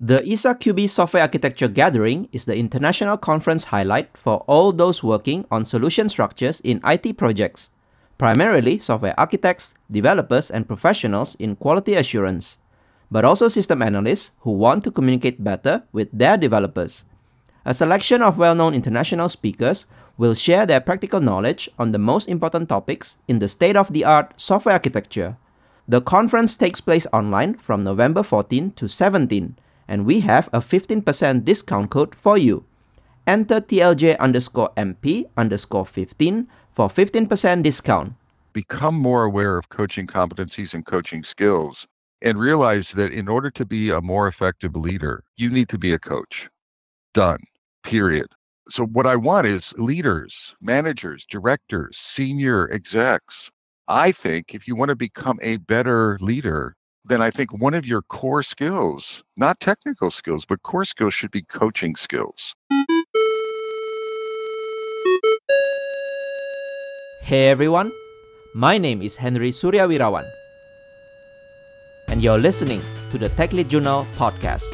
The iSAQB Software Architecture Gathering is the international conference highlight for all those working on solution structures in IT projects, primarily software architects, developers, and professionals in quality assurance, but also system analysts who want to communicate better with their developers. A selection of well known international speakers will share their practical knowledge on the most important topics in the state of the art software architecture. The conference takes place online from November 14 to 17, and we have a 15% discount code for you. Enter TLJ underscore MP underscore 15 for 15% discount. Become more aware of coaching competencies and coaching skills and realize that in order to be a more effective leader, you need to be a coach. Done. Period. So, what I want is leaders, managers, directors, senior execs. I think if you want to become a better leader, then I think one of your core skills, not technical skills, but core skills should be coaching skills. Hey everyone, my name is Henry Suryawirawan, and you're listening to the Tech Lead Journal podcast,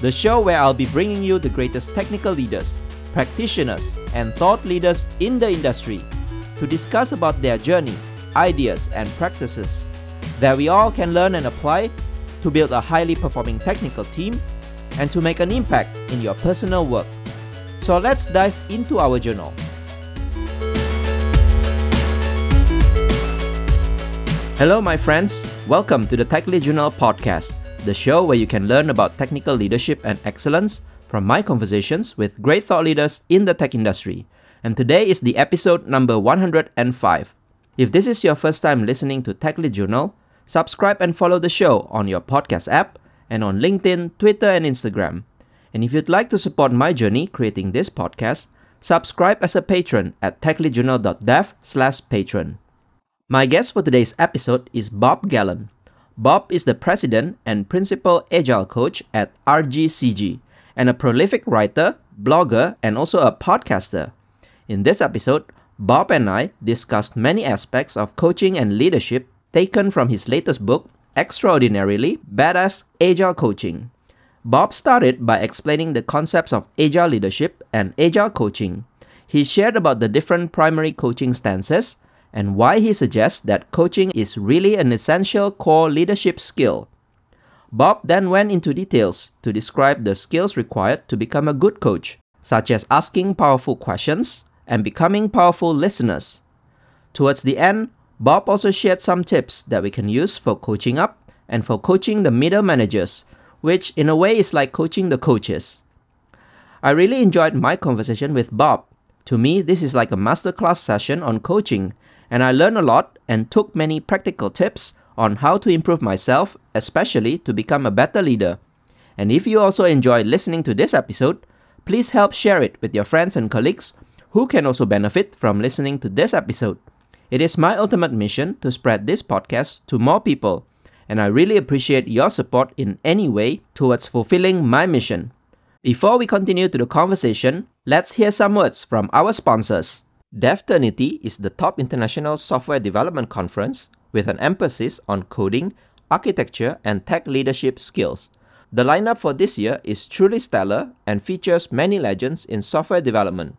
the show where I'll be bringing you the greatest technical leaders, practitioners, and thought leaders in the industry to discuss about their journey, ideas, and practices that we all can learn and apply to build a highly performing technical team and to make an impact in your personal work. So let's dive into our journal. Hello, my friends. Welcome to the Tech Lead Journal podcast, the show where you can learn about technical leadership and excellence from my conversations with great thought leaders in the tech industry. And today is the episode number 105. If this is your first time listening to Tech Lead Journal, subscribe and follow the show on your podcast app and on LinkedIn, Twitter, and Instagram. And if you'd like to support my journey creating this podcast, subscribe as a patron at techleadjournal.dev slash patron. My guest for today's episode is Bob Galen. Bob is the president and principal agile coach at RGCG and a prolific writer, blogger, and also a podcaster. In this episode, Bob and I discussed many aspects of coaching and leadership taken from his latest book, Extraordinarily Badass Agile Coaching. Bob started by explaining the concepts of agile leadership and agile coaching. He shared about the different primary coaching stances and why he suggests that coaching is really an essential core leadership skill. Bob then went into details to describe the skills required to become a good coach, such as asking powerful questions and becoming powerful listeners. Towards the end, Bob also shared some tips that we can use for coaching up and for coaching the middle managers, which in a way is like coaching the coaches. I really enjoyed my conversation with Bob. To me, this is like a masterclass session on coaching, and I learned a lot and took many practical tips on how to improve myself, especially to become a better leader. And if you also enjoyed listening to this episode, please help share it with your friends and colleagues who can also benefit from listening to this episode. It is my ultimate mission to spread this podcast to more people, and I really appreciate your support in any way towards fulfilling my mission. Before we continue to the conversation, let's hear some words from our sponsors. DevTernity is the top international software development conference with an emphasis on coding, architecture, and tech leadership skills. The lineup for this year is truly stellar and features many legends in software development.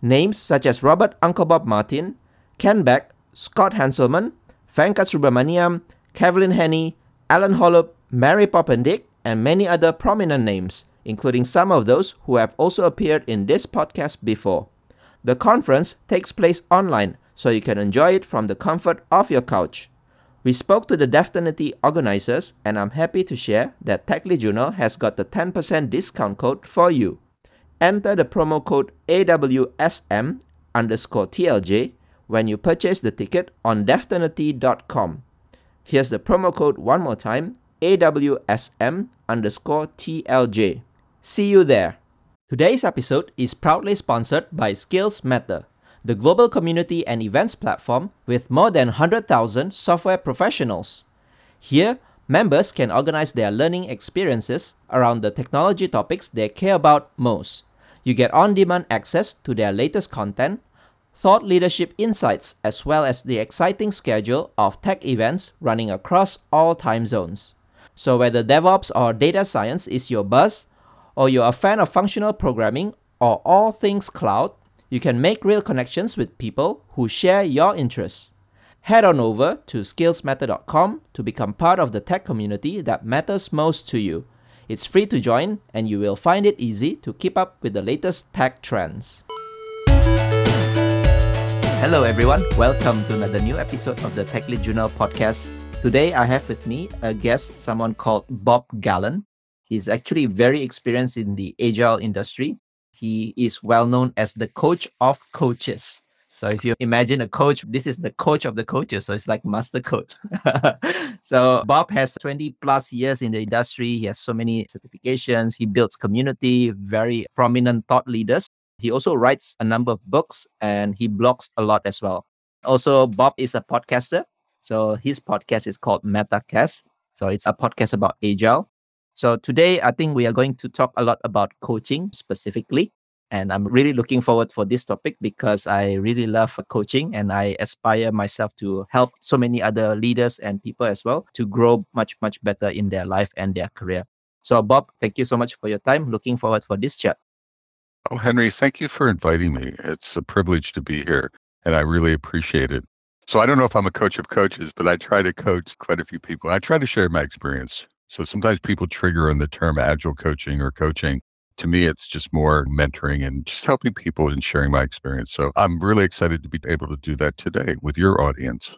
Names such as Robert Uncle Bob Martin, Kent Beck, Scott Hanselman, Venkat Subramaniam, Kevlin Henney, Allen Holub, Mary Poppendieck, and many other prominent names, including some of those who have also appeared in this podcast before. The conference takes place online, so you can enjoy it from the comfort of your couch. We spoke to the DevTernity organizers, and I'm happy to share that Tech Lead Journal has got the 10% discount code for you. Enter the promo code AWSM underscore TLJ when you purchase the ticket on devternity.com. Here's the promo code one more time AWSM underscore TLJ. See you there. Today's episode is proudly sponsored by Skills Matter, the global community and events platform with more than 100,000 software professionals. Here, members can organize their learning experiences around the technology topics they care about most. You get on demand access to their latest content thought leadership insights, as well as the exciting schedule of tech events running across all time zones. So, whether DevOps or data science is your buzz, or you're a fan of functional programming or all things cloud, you can make real connections with people who share your interests. Head on over to skillsmatter.com to become part of the tech community that matters most to you. It's free to join, and you will find it easy to keep up with the latest tech trends. Hello, everyone. Welcome to another new episode of the Tech Lead Journal podcast. Today, I have with me a guest, someone called Bob Galen. He's actually very experienced in the agile industry. He is well known as the coach of coaches. So if you imagine a coach, this is the coach of the coaches. So it's like master coach. so Bob has 20 plus years in the industry. He has so many certifications. He builds community, very prominent thought leaders. He also writes a number of books and he blogs a lot as well. Also, Bob is a podcaster. So his podcast is called MetaCast. So it's a podcast about agile. So today, I think we are going to talk a lot about coaching specifically. And I'm really looking forward for this topic because I really love coaching and I aspire myself to help so many other leaders and people as well to grow much, much better in their life and their career. So, Bob, thank you so much for your time. Looking forward for this chat. Oh, Henry, thank you for inviting me. It's a privilege to be here, and I really appreciate it. So, I don't know if I'm a coach of coaches, but I try to coach quite a few people. I try to share my experience. So, sometimes people trigger on the term agile coaching or coaching. To me, it's just more mentoring and just helping people and sharing my experience. So, I'm really excited to be able to do that today with your audience.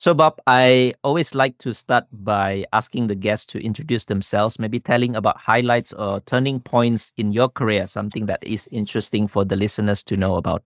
So, Bob, I always like to start by asking the guests to introduce themselves, maybe telling about highlights or turning points in your career, something that is interesting for the listeners to know about.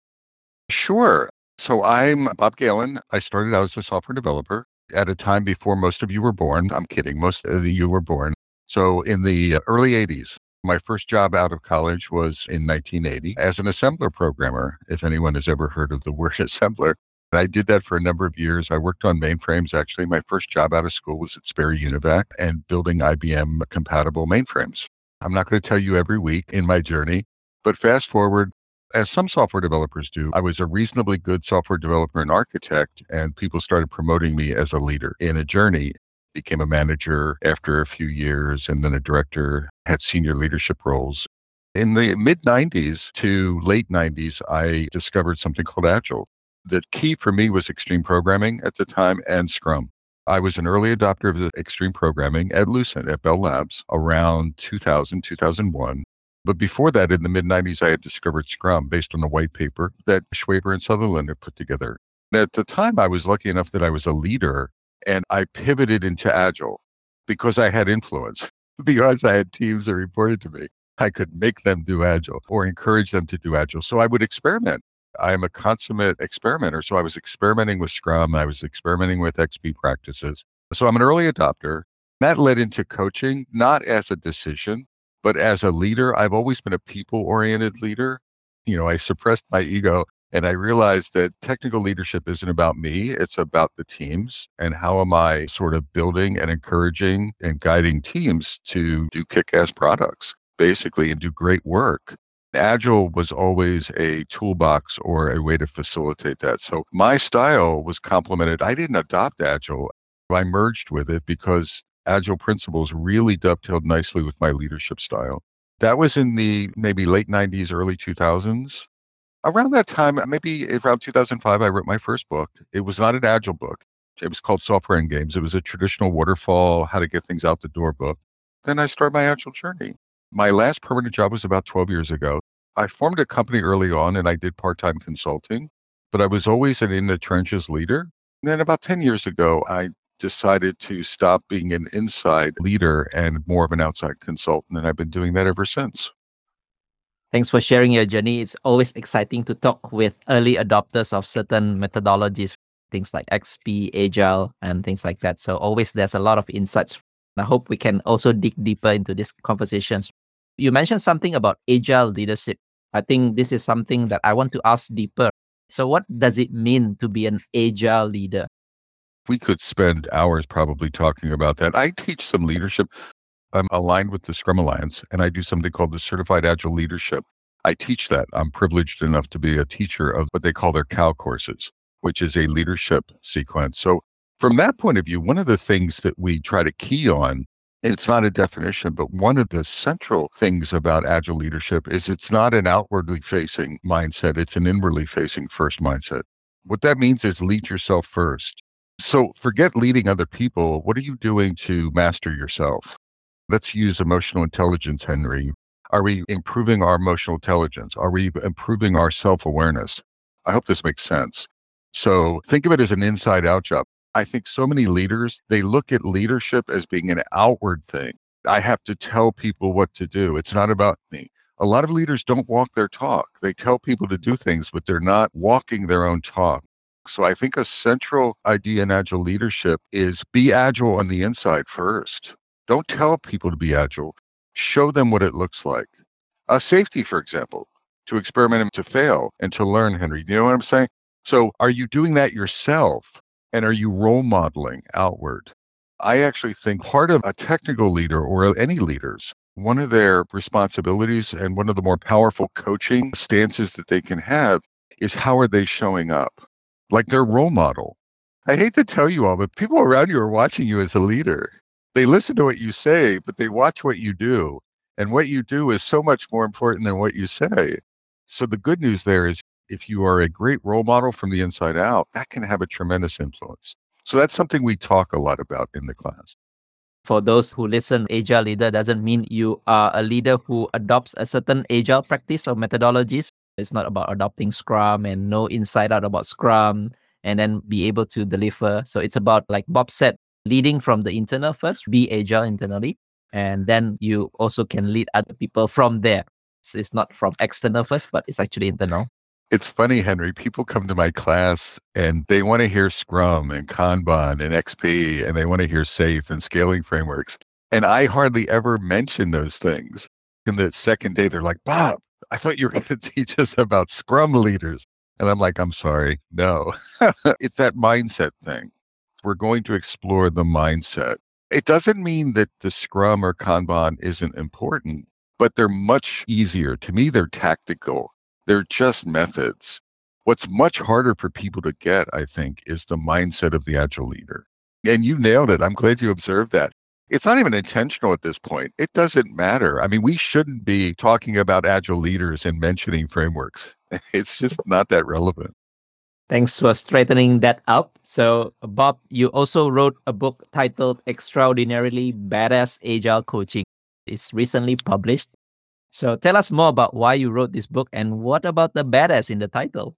Sure. So, I'm Bob Galen. I started out as a software developer at a time before most of you were born. I'm kidding, most of you were born. So, in the early 80s, my first job out of college was in 1980 as an assembler programmer, if anyone has ever heard of the word assembler. I did that for a number of years. I worked on mainframes. Actually, my first job out of school was at Sperry Univac and building IBM compatible mainframes. I'm not going to tell you every week in my journey, but fast forward, as some software developers do, I was a reasonably good software developer and architect, and people started promoting me as a leader in a journey. Became a manager after a few years, and then a director, had senior leadership roles. In the mid 90s to late 90s, I discovered something called Agile the key for me was extreme programming at the time and Scrum. I was an early adopter of the extreme programming at Lucent at Bell Labs around 2000, 2001. But before that, in the mid 90s, I had discovered Scrum based on a white paper that Schwaber and Sutherland had put together. At the time, I was lucky enough that I was a leader and I pivoted into Agile because I had influence, because I had teams that reported to me. I could make them do Agile or encourage them to do Agile. So I would experiment. I'm a consummate experimenter. So I was experimenting with Scrum, I was experimenting with XP practices. So I'm an early adopter. That led into coaching, not as a decision, but as a leader. I've always been a people oriented leader. You know, I suppressed my ego and I realized that technical leadership isn't about me, it's about the teams. And how am I sort of building and encouraging and guiding teams to do kick ass products, basically, and do great work? Agile was always a toolbox or a way to facilitate that. So my style was complemented. I didn't adopt Agile, I merged with it because Agile principles really dovetailed nicely with my leadership style. That was in the maybe late 90s, early 2000s. Around that time, maybe around 2005, I wrote my first book. It was not an Agile book. It was called Software Endgames. It was a traditional waterfall, how to get things out the door book. Then I started my Agile journey. My last permanent job was about 12 years ago. I formed a company early on and I did part time consulting, but I was always an in the trenches leader. And then about 10 years ago, I decided to stop being an inside leader and more of an outside consultant. And I've been doing that ever since. Thanks for sharing your journey. It's always exciting to talk with early adopters of certain methodologies, things like XP, Agile, and things like that. So, always there's a lot of insights. I hope we can also dig deeper into these conversations you mentioned something about agile leadership. I think this is something that I want to ask deeper. So, what does it mean to be an agile leader? We could spend hours probably talking about that. I teach some leadership. I'm aligned with the Scrum Alliance and I do something called the Certified Agile Leadership. I teach that. I'm privileged enough to be a teacher of what they call their CAL courses, which is a leadership sequence. So, from that point of view, one of the things that we try to key on It's not a definition, but one of the central things about agile leadership is it's not an outwardly facing mindset, it's an inwardly facing first mindset. What that means is lead yourself first. So forget leading other people. What are you doing to master yourself? Let's use emotional intelligence, Henry. Are we improving our emotional intelligence? Are we improving our self awareness? I hope this makes sense. So think of it as an inside out job. I think so many leaders, they look at leadership as being an outward thing. I have to tell people what to do. It's not about me. A lot of leaders don't walk their talk. They tell people to do things, but they're not walking their own talk. So I think a central idea in agile leadership is be agile on the inside first. Don't tell people to be agile. Show them what it looks like. A safety, for example, to experiment and to fail and to learn, Henry. You know what I'm saying? So are you doing that yourself? And are you role modeling outward? I actually think part of a technical leader or any leaders, one of their responsibilities and one of the more powerful coaching stances that they can have is how are they showing up? Like their role model. I hate to tell you all, but people around you are watching you as a leader. They listen to what you say, but they watch what you do. And what you do is so much more important than what you say. So the good news there is if you are a great role model from the inside out, that can have a tremendous influence. So that's something we talk a lot about in the class. For those who listen, agile leader doesn't mean you are a leader who adopts a certain agile practice or methodologies. It's not about adopting Scrum and know inside out about Scrum and then be able to deliver. So it's about, like Bob said, leading from the internal first, be agile internally, and then you also can lead other people from there. So it's not from external first, but it's actually internal. It's funny, Henry. People come to my class and they want to hear Scrum and Kanban and XP, and they want to hear SAFe and scaling frameworks. And I hardly ever mention those things. And the second day, they're like, Bob, I thought you were going to teach us about Scrum leaders. And I'm like, I'm sorry. No, it's that mindset thing. We're going to explore the mindset. It doesn't mean that the Scrum or Kanban isn't important, but they're much easier. To me, they're tactical they're just methods. What's much harder for people to get, I think, is the mindset of the agile leader. And you nailed it. I'm glad you observed that. It's not even intentional at this point. It doesn't matter. I mean, we shouldn't be talking about agile leaders and mentioning frameworks. It's just not that relevant. Thanks for straightening that up. So, Bob, you also wrote a book titled Extraordinarily Badass Agile Coaching. It's recently published. So tell us more about why you wrote this book and what about the badass in the title?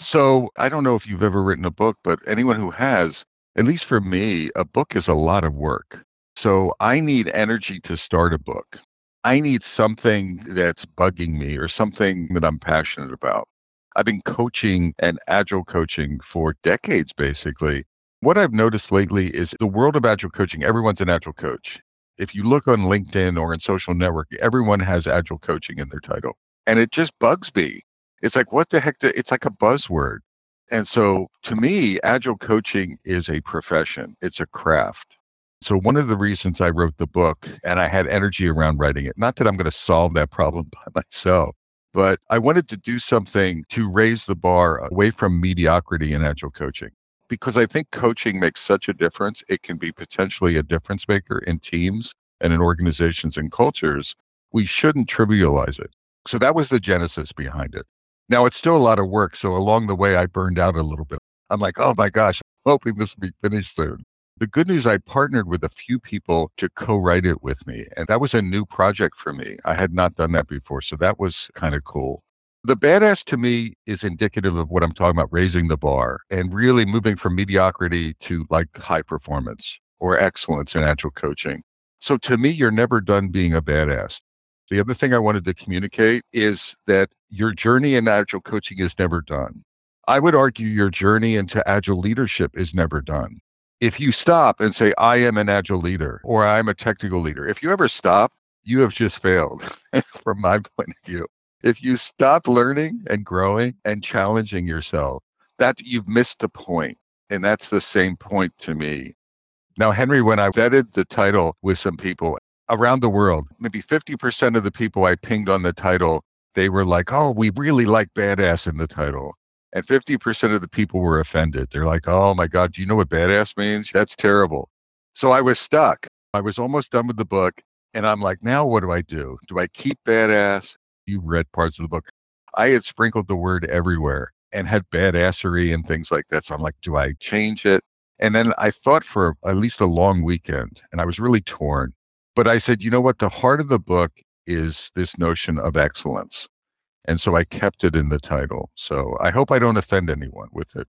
So I don't know if you've ever written a book, but anyone who has, at least for me, a book is a lot of work. So I need energy to start a book. I need something that's bugging me or something that I'm passionate about. I've been coaching and agile coaching for decades, basically. What I've noticed lately is the world of agile coaching, everyone's an agile coach if you look on LinkedIn or in social network, everyone has agile coaching in their title. And it just bugs me. It's like, what the heck? Do, it's like a buzzword. And so to me, agile coaching is a profession, it's a craft. So one of the reasons I wrote the book and I had energy around writing it, not that I'm going to solve that problem by myself, but I wanted to do something to raise the bar away from mediocrity in agile coaching because I think coaching makes such a difference. It can be potentially a difference maker in teams and in organizations and cultures. We shouldn't trivialize it. So that was the genesis behind it. Now it's still a lot of work. So along the way, I burned out a little bit. I'm like, oh my gosh, I'm hoping this will be finished soon. The good news, I partnered with a few people to co write it with me. And that was a new project for me. I had not done that before. So that was kind of cool. The badass to me is indicative of what I'm talking about, raising the bar and really moving from mediocrity to like high performance or excellence in agile coaching. So to me, you're never done being a badass. The other thing I wanted to communicate is that your journey in agile coaching is never done. I would argue your journey into agile leadership is never done. If you stop and say, I am an agile leader or I'm a technical leader, if you ever stop, you have just failed from my point of view if you stop learning and growing and challenging yourself, that you've missed the point. And that's the same point to me. Now, Henry, when I vetted the title with some people around the world, maybe 50% of the people I pinged on the title, they were like, oh, we really like badass in the title. And 50% of the people were offended. They're like, oh my God, do you know what badass means? That's terrible. So I was stuck. I was almost done with the book. And I'm like, now what do I do? Do I keep badass? You read parts of the book. I had sprinkled the word everywhere and had badassery and things like that. So I'm like, do I change it? And then I thought for at least a long weekend and I was really torn. But I said, you know what? The heart of the book is this notion of excellence. And so I kept it in the title. So I hope I don't offend anyone with it.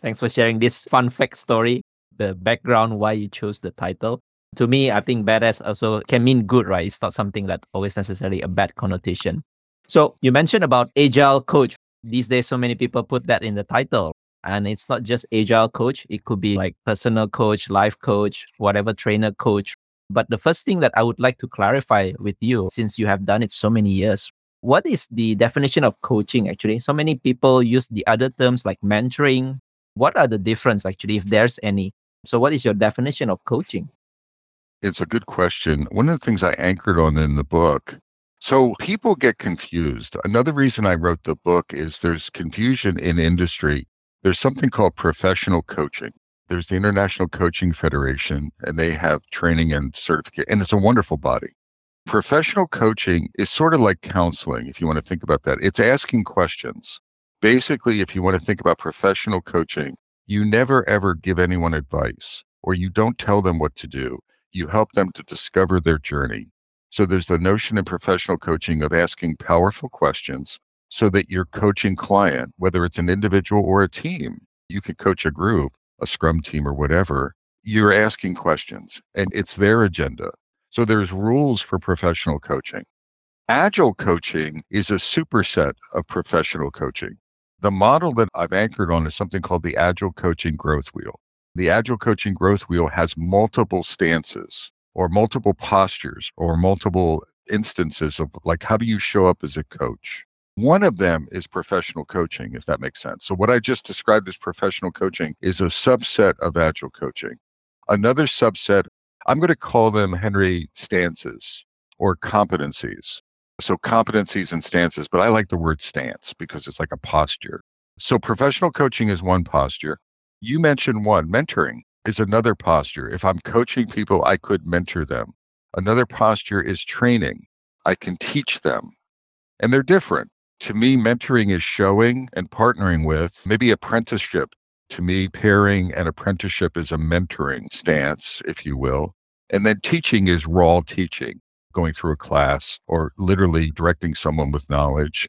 Thanks for sharing this fun fact story, the background why you chose the title. To me, I think badass also can mean good, right? It's not something that always necessarily a bad connotation. So you mentioned about agile coach. These days, so many people put that in the title. And it's not just agile coach. It could be like personal coach, life coach, whatever trainer coach. But the first thing that I would like to clarify with you, since you have done it so many years, what is the definition of coaching actually? So many people use the other terms like mentoring. What are the difference actually, if there's any? So, what is your definition of coaching? It's a good question. One of the things I anchored on in the book. So people get confused. Another reason I wrote the book is there's confusion in industry. There's something called professional coaching. There's the International Coaching Federation, and they have training and certificate, and it's a wonderful body. Professional coaching is sort of like counseling, if you want to think about that. It's asking questions. Basically, if you want to think about professional coaching, you never ever give anyone advice or you don't tell them what to do you help them to discover their journey. So there's the notion in professional coaching of asking powerful questions so that your coaching client, whether it's an individual or a team, you could coach a group, a scrum team or whatever, you're asking questions and it's their agenda. So there's rules for professional coaching. Agile coaching is a superset of professional coaching. The model that I've anchored on is something called the Agile Coaching Growth Wheel the Agile Coaching Growth Wheel has multiple stances or multiple postures or multiple instances of like, how do you show up as a coach? One of them is professional coaching, if that makes sense. So, what I just described as professional coaching is a subset of agile coaching. Another subset, I'm going to call them Henry stances or competencies. So, competencies and stances, but I like the word stance because it's like a posture. So, professional coaching is one posture. You mentioned one mentoring is another posture. If I'm coaching people, I could mentor them. Another posture is training. I can teach them. And they're different. To me, mentoring is showing and partnering with, maybe apprenticeship. To me, pairing and apprenticeship is a mentoring stance, if you will. And then teaching is raw teaching, going through a class or literally directing someone with knowledge.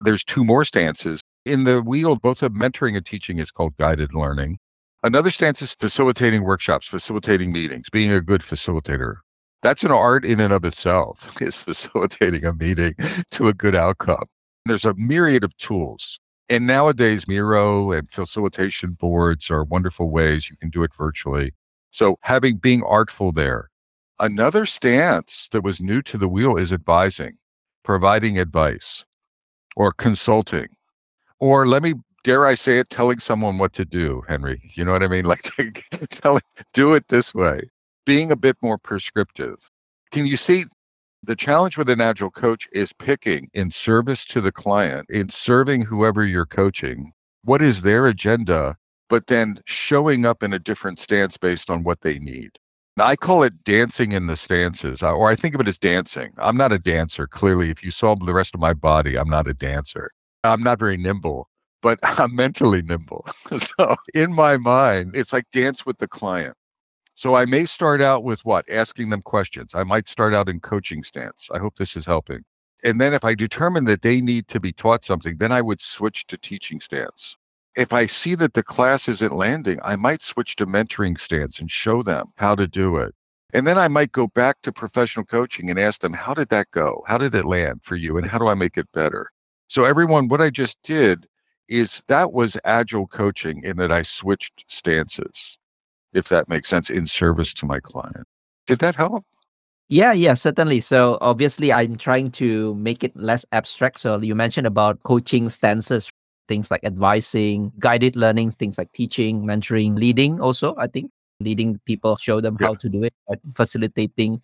There's two more stances in the wheel, both of mentoring and teaching is called guided learning. Another stance is facilitating workshops, facilitating meetings, being a good facilitator. That's an art in and of itself, is facilitating a meeting to a good outcome. There's a myriad of tools. And nowadays, Miro and facilitation boards are wonderful ways you can do it virtually. So having being artful there. Another stance that was new to the wheel is advising, providing advice or consulting or let me dare I say it, telling someone what to do, Henry. You know what I mean? Like telling, do it this way, being a bit more prescriptive. Can you see the challenge with an agile coach is picking in service to the client, in serving whoever you're coaching, what is their agenda, but then showing up in a different stance based on what they need. Now, I call it dancing in the stances, or I think of it as dancing. I'm not a dancer. Clearly, if you saw the rest of my body, I'm not a dancer. I'm not very nimble, but I'm mentally nimble. so in my mind, it's like dance with the client. So I may start out with what? Asking them questions. I might start out in coaching stance. I hope this is helping. And then if I determine that they need to be taught something, then I would switch to teaching stance. If I see that the class isn't landing, I might switch to mentoring stance and show them how to do it. And then I might go back to professional coaching and ask them, how did that go? How did it land for you? And how do I make it better? So, everyone, what I just did is that was agile coaching in that I switched stances, if that makes sense, in service to my client. Did that help? Yeah, yeah, certainly. So obviously, I'm trying to make it less abstract. So you mentioned about coaching stances, things like advising, guided learning, things like teaching, mentoring, leading. Also, I think leading people, show them yeah. how to do it, facilitating.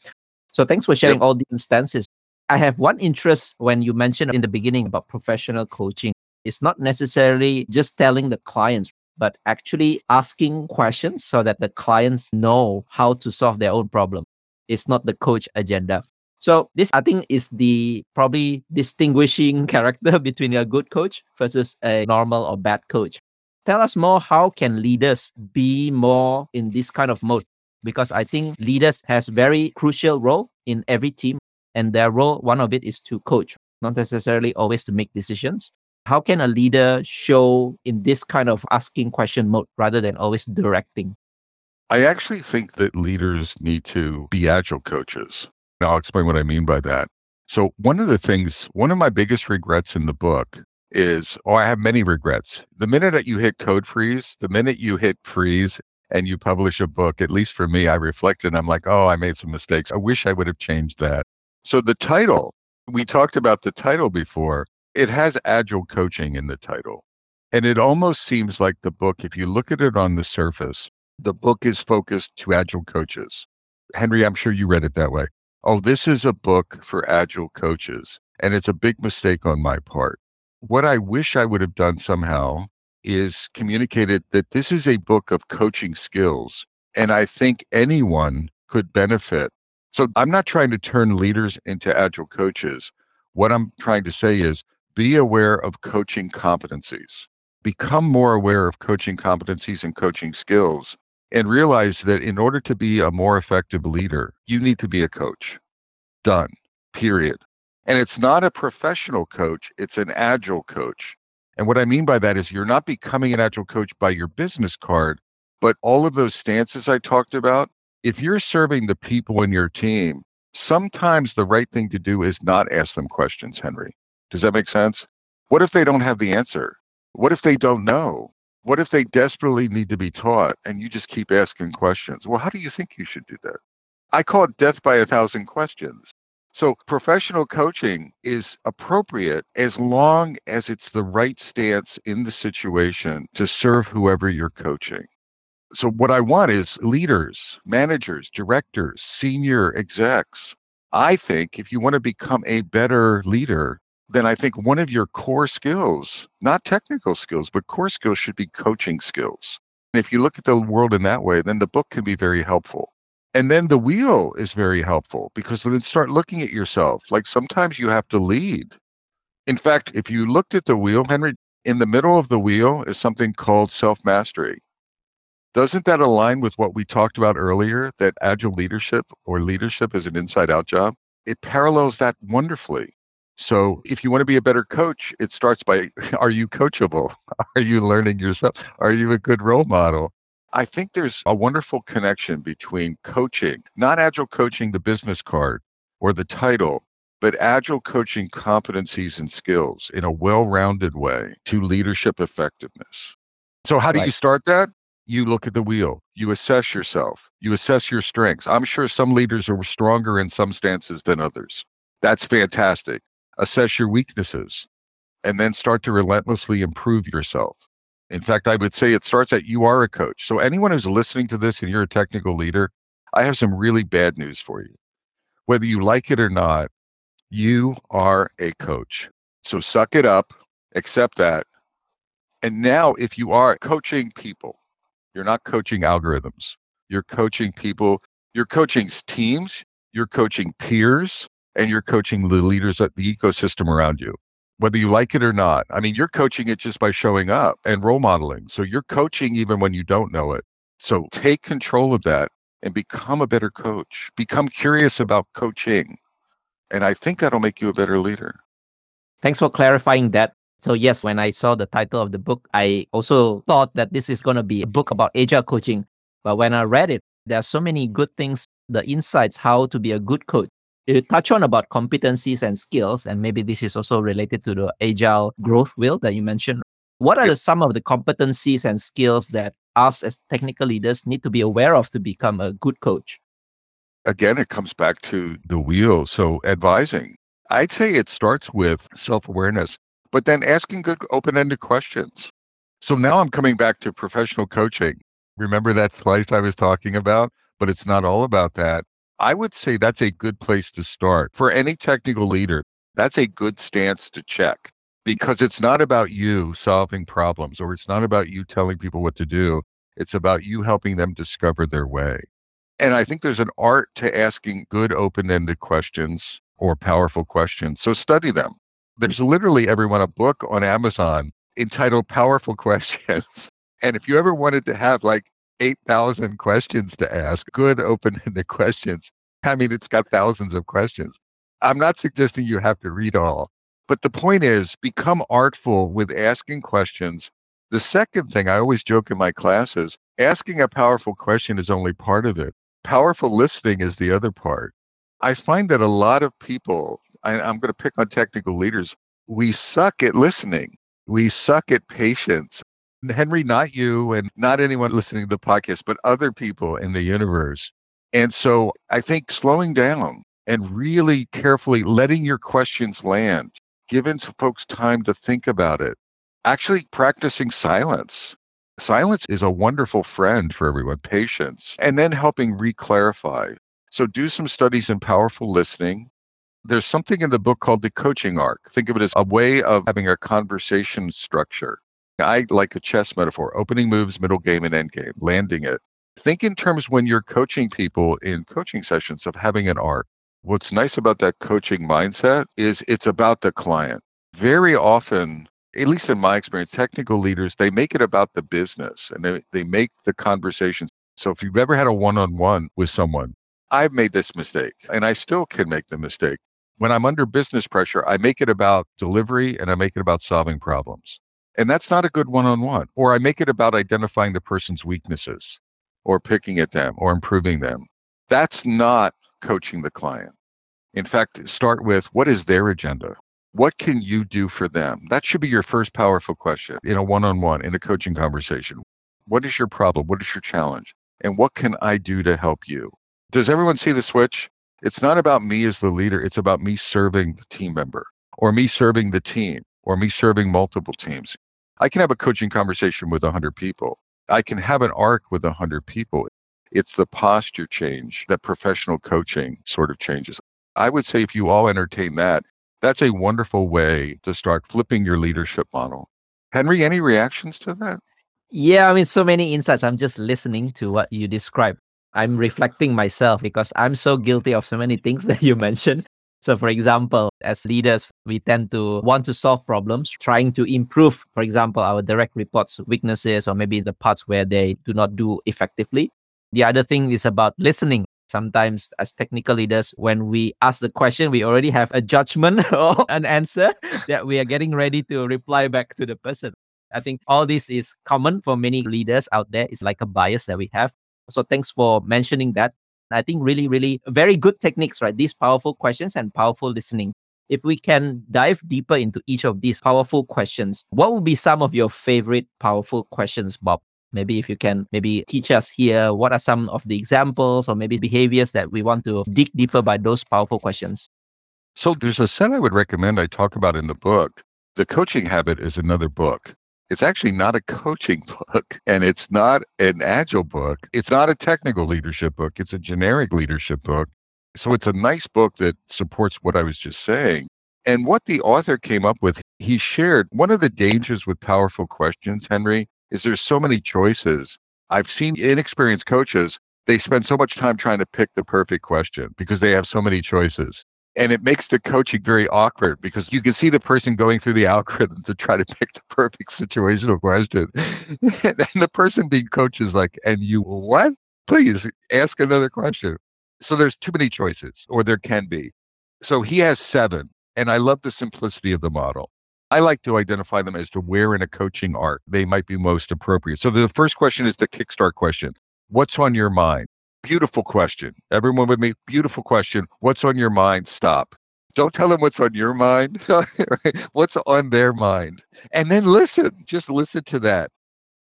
So thanks for sharing all the instances. I have one interest when you mentioned in the beginning about professional coaching. It's not necessarily just telling the clients, but actually asking questions so that the clients know how to solve their own problem. It's not the coach agenda. So this I think is the probably distinguishing character between a good coach versus a normal or bad coach. Tell us more how can leaders be more in this kind of mode because I think leaders has very crucial role in every team and their role one of it is to coach not necessarily always to make decisions how can a leader show in this kind of asking question mode rather than always directing I actually think that leaders need to be agile coaches. Now, I'll explain what I mean by that. So, one of the things, one of my biggest regrets in the book is, oh, I have many regrets. The minute that you hit code freeze, the minute you hit freeze and you publish a book, at least for me, I reflect and I'm like, oh, I made some mistakes. I wish I would have changed that. So, the title, we talked about the title before, it has agile coaching in the title. And it almost seems like the book, if you look at it on the surface, the book is focused to agile coaches. Henry, I'm sure you read it that way. Oh, this is a book for agile coaches. And it's a big mistake on my part. What I wish I would have done somehow is communicated that this is a book of coaching skills. And I think anyone could benefit. So I'm not trying to turn leaders into agile coaches. What I'm trying to say is be aware of coaching competencies, become more aware of coaching competencies and coaching skills, and realize that in order to be a more effective leader, you need to be a coach. Done, period. And it's not a professional coach, it's an agile coach. And what I mean by that is you're not becoming an agile coach by your business card, but all of those stances I talked about, if you're serving the people in your team, sometimes the right thing to do is not ask them questions, Henry. Does that make sense? What if they don't have the answer? What if they don't know? What if they desperately need to be taught and you just keep asking questions? Well, how do you think you should do that? I call it death by a thousand questions. So, professional coaching is appropriate as long as it's the right stance in the situation to serve whoever you're coaching. So, what I want is leaders, managers, directors, senior execs. I think if you want to become a better leader, then I think one of your core skills, not technical skills, but core skills should be coaching skills. And if you look at the world in that way, then the book can be very helpful. And then the wheel is very helpful because then start looking at yourself. Like sometimes you have to lead. In fact, if you looked at the wheel, Henry, in the middle of the wheel is something called self mastery. Doesn't that align with what we talked about earlier that agile leadership or leadership is an inside out job? It parallels that wonderfully. So if you want to be a better coach, it starts by are you coachable? Are you learning yourself? Are you a good role model? I think there's a wonderful connection between coaching, not agile coaching, the business card or the title, but agile coaching competencies and skills in a well rounded way to leadership effectiveness. So, how do right. you start that? You look at the wheel, you assess yourself, you assess your strengths. I'm sure some leaders are stronger in some stances than others. That's fantastic assess your weaknesses, and then start to relentlessly improve yourself. In fact, I would say it starts at you are a coach. So, anyone who's listening to this and you're a technical leader, I have some really bad news for you. Whether you like it or not, you are a coach. So, suck it up, accept that. And now, if you are coaching people, you're not coaching algorithms, you're coaching people, you're coaching teams, you're coaching peers, and you're coaching the leaders of the ecosystem around you, whether you like it or not. I mean, you're coaching it just by showing up and role modeling. So you're coaching even when you don't know it. So take control of that and become a better coach. Become curious about coaching. And I think that'll make you a better leader. Thanks for clarifying that. So, yes, when I saw the title of the book, I also thought that this is going to be a book about agile coaching. But when I read it, there are so many good things, the insights, how to be a good coach you touch on about competencies and skills, and maybe this is also related to the agile growth wheel that you mentioned. What are the, some of the competencies and skills that us as technical leaders need to be aware of to become a good coach? Again, it comes back to the wheel. So, advising, I'd say it starts with self awareness, but then asking good open ended questions. So now I'm coming back to professional coaching. Remember that place I was talking about? But it's not all about that. I would say that's a good place to start for any technical leader. That's a good stance to check because it's not about you solving problems or it's not about you telling people what to do. It's about you helping them discover their way. And I think there's an art to asking good open ended questions or powerful questions. So study them. There's literally everyone a book on Amazon entitled Powerful Questions. And if you ever wanted to have like 8,000 questions to ask, good open ended questions, I mean, it's got thousands of questions. I'm not suggesting you have to read all, but the point is become artful with asking questions. The second thing I always joke in my classes asking a powerful question is only part of it, powerful listening is the other part. I find that a lot of people, I, I'm going to pick on technical leaders, we suck at listening. We suck at patience. Henry, not you and not anyone listening to the podcast, but other people in the universe. And so I think slowing down and really carefully letting your questions land, giving folks time to think about it, actually practicing silence. Silence is a wonderful friend for everyone, patience, and then helping re-clarify. So do some studies in powerful listening. There's something in the book called the coaching arc. Think of it as a way of having a conversation structure. I like a chess metaphor opening moves, middle game, and end game, landing it. Think in terms when you're coaching people in coaching sessions of having an arc. What's nice about that coaching mindset is it's about the client. Very often, at least in my experience, technical leaders, they make it about the business and they, they make the conversations. So if you've ever had a one on one with someone, I've made this mistake and I still can make the mistake. When I'm under business pressure, I make it about delivery and I make it about solving problems. And that's not a good one on one. Or I make it about identifying the person's weaknesses or picking at them or improving them. That's not coaching the client. In fact, start with what is their agenda? What can you do for them? That should be your first powerful question in a one on one, in a coaching conversation. What is your problem? What is your challenge? And what can I do to help you? Does everyone see the switch? It's not about me as the leader, it's about me serving the team member or me serving the team or me serving multiple teams. I can have a coaching conversation with 100 people. I can have an arc with 100 people. It's the posture change that professional coaching sort of changes. I would say if you all entertain that, that's a wonderful way to start flipping your leadership model. Henry, any reactions to that? Yeah, I mean, so many insights. I'm just listening to what you described. I'm reflecting myself because I'm so guilty of so many things that you mentioned. So, for example, as leaders, we tend to want to solve problems, trying to improve, for example, our direct reports weaknesses or maybe the parts where they do not do effectively. The other thing is about listening. Sometimes, as technical leaders, when we ask the question, we already have a judgment or an answer that we are getting ready to reply back to the person. I think all this is common for many leaders out there. It's like a bias that we have. So, thanks for mentioning that. I think really, really very good techniques, right? These powerful questions and powerful listening. If we can dive deeper into each of these powerful questions, what would be some of your favorite powerful questions, Bob? Maybe if you can maybe teach us here, what are some of the examples or maybe behaviors that we want to dig deeper by those powerful questions? So there's a set I would recommend I talk about in the book. The coaching habit is another book. It's actually not a coaching book and it's not an agile book. It's not a technical leadership book. It's a generic leadership book. So it's a nice book that supports what I was just saying. And what the author came up with, he shared one of the dangers with powerful questions, Henry, is there's so many choices. I've seen inexperienced coaches, they spend so much time trying to pick the perfect question because they have so many choices and it makes the coaching very awkward because you can see the person going through the algorithm to try to pick the perfect situational question. And the person being coached is like and you what? Please ask another question. So there's too many choices or there can be. So he has seven and i love the simplicity of the model. I like to identify them as to where in a coaching arc they might be most appropriate. So the first question is the kickstart question. What's on your mind Beautiful question. Everyone with me, beautiful question. What's on your mind? Stop. Don't tell them what's on your mind, what's on their mind. And then listen, just listen to that.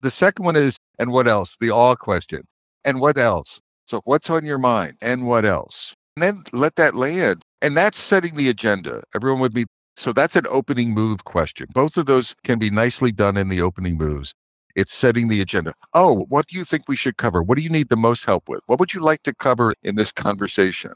The second one is, and what else? The all question. And what else? So, what's on your mind? And what else? And then let that land. And that's setting the agenda. Everyone with me. So, that's an opening move question. Both of those can be nicely done in the opening moves. It's setting the agenda. Oh, what do you think we should cover? What do you need the most help with? What would you like to cover in this conversation?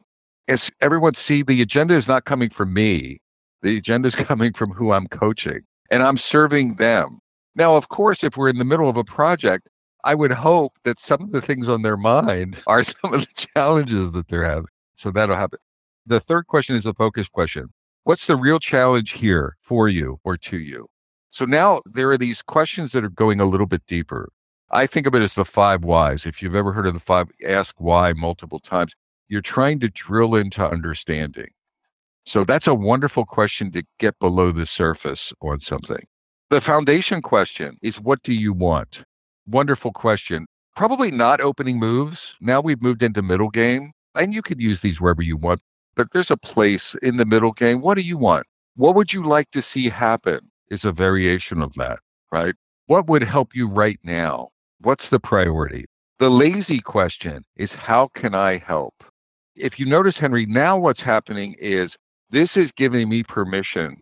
As everyone see, the agenda is not coming from me. The agenda is coming from who I'm coaching and I'm serving them. Now, of course, if we're in the middle of a project, I would hope that some of the things on their mind are some of the challenges that they're having. So that'll happen. The third question is a focus question. What's the real challenge here for you or to you? So now there are these questions that are going a little bit deeper. I think of it as the five whys. If you've ever heard of the five, ask why multiple times, you're trying to drill into understanding. So that's a wonderful question to get below the surface on something. The foundation question is what do you want? Wonderful question. Probably not opening moves. Now we've moved into middle game, and you can use these wherever you want, but there's a place in the middle game. What do you want? What would you like to see happen? Is a variation of that, right? What would help you right now? What's the priority? The lazy question is how can I help? If you notice, Henry, now what's happening is this is giving me permission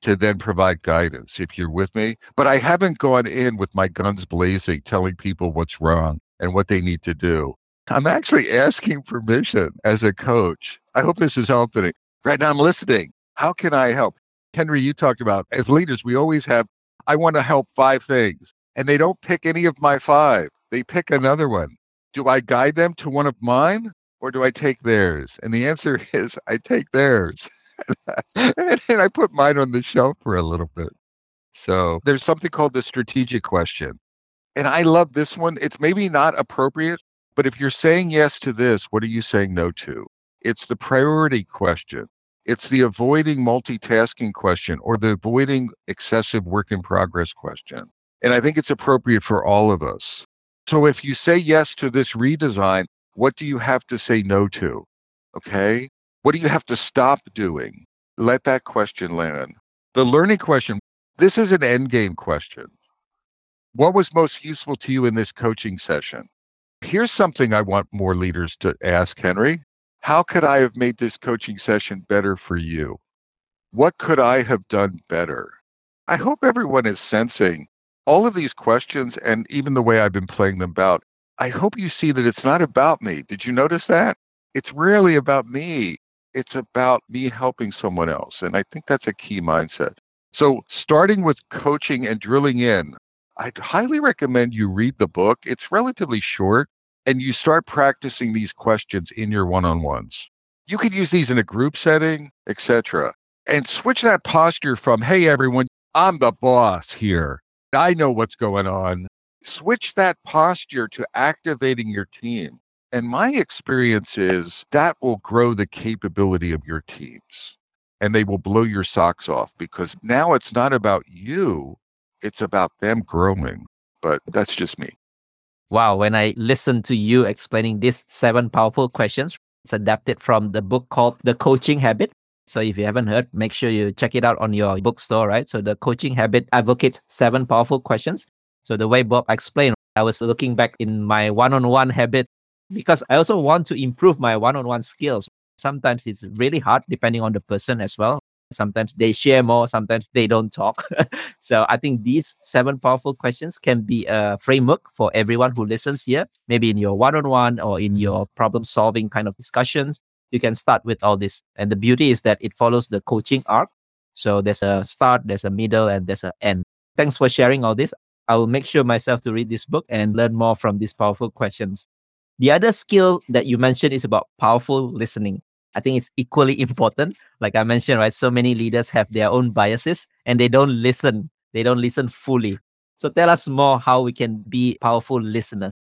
to then provide guidance if you're with me. But I haven't gone in with my guns blazing, telling people what's wrong and what they need to do. I'm actually asking permission as a coach. I hope this is helping. Right now, I'm listening. How can I help? Henry, you talked about as leaders, we always have, I want to help five things. And they don't pick any of my five, they pick another one. Do I guide them to one of mine or do I take theirs? And the answer is I take theirs. and I put mine on the shelf for a little bit. So there's something called the strategic question. And I love this one. It's maybe not appropriate, but if you're saying yes to this, what are you saying no to? It's the priority question. It's the avoiding multitasking question or the avoiding excessive work in progress question. And I think it's appropriate for all of us. So if you say yes to this redesign, what do you have to say no to? Okay. What do you have to stop doing? Let that question land. The learning question this is an end game question. What was most useful to you in this coaching session? Here's something I want more leaders to ask, Henry. How could I have made this coaching session better for you? What could I have done better? I hope everyone is sensing all of these questions and even the way I've been playing them out. I hope you see that it's not about me. Did you notice that? It's rarely about me it's about me helping someone else. And I think that's a key mindset. So, starting with coaching and drilling in, I'd highly recommend you read the book. It's relatively short and you start practicing these questions in your one-on-ones. You could use these in a group setting, etc. And switch that posture from, "Hey everyone, I'm the boss here. I know what's going on." Switch that posture to activating your team. And my experience is that will grow the capability of your teams and they will blow your socks off because now it's not about you, it's about them growing. But that's just me. Wow. When I listen to you explaining these seven powerful questions, it's adapted from the book called The Coaching Habit. So if you haven't heard, make sure you check it out on your bookstore, right? So the coaching habit advocates seven powerful questions. So the way Bob explained, I was looking back in my one-on-one habit because I also want to improve my one on one skills. Sometimes it's really hard depending on the person as well. Sometimes they share more, sometimes they don't talk. so I think these seven powerful questions can be a framework for everyone who listens here, maybe in your one on one or in your problem solving kind of discussions. You can start with all this. And the beauty is that it follows the coaching arc. So there's a start, there's a middle, and there's an end. Thanks for sharing all this. I will make sure myself to read this book and learn more from these powerful questions. The other skill that you mentioned is about powerful listening. I think it's equally important. Like I mentioned, right? So many leaders have their own biases and they don't listen. They don't listen fully. So tell us more how we can be powerful listeners.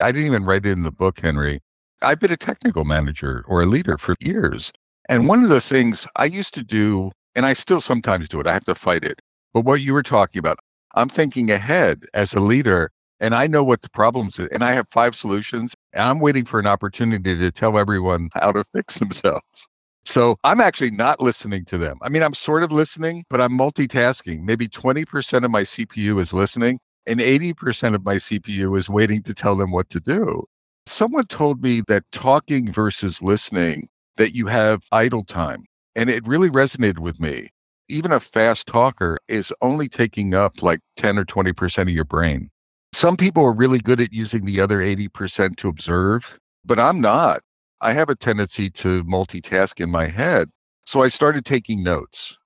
I didn't even write it in the book, Henry. I've been a technical manager or a leader for years. And one of the things I used to do, and I still sometimes do it, I have to fight it. But what you were talking about, I'm thinking ahead as a leader and I know what the problems are, and I have five solutions. And I'm waiting for an opportunity to tell everyone how to fix themselves. So I'm actually not listening to them. I mean, I'm sort of listening, but I'm multitasking. Maybe 20% of my CPU is listening, and 80% of my CPU is waiting to tell them what to do. Someone told me that talking versus listening, that you have idle time. And it really resonated with me. Even a fast talker is only taking up like 10 or 20% of your brain. Some people are really good at using the other 80% to observe, but I'm not. I have a tendency to multitask in my head. So I started taking notes.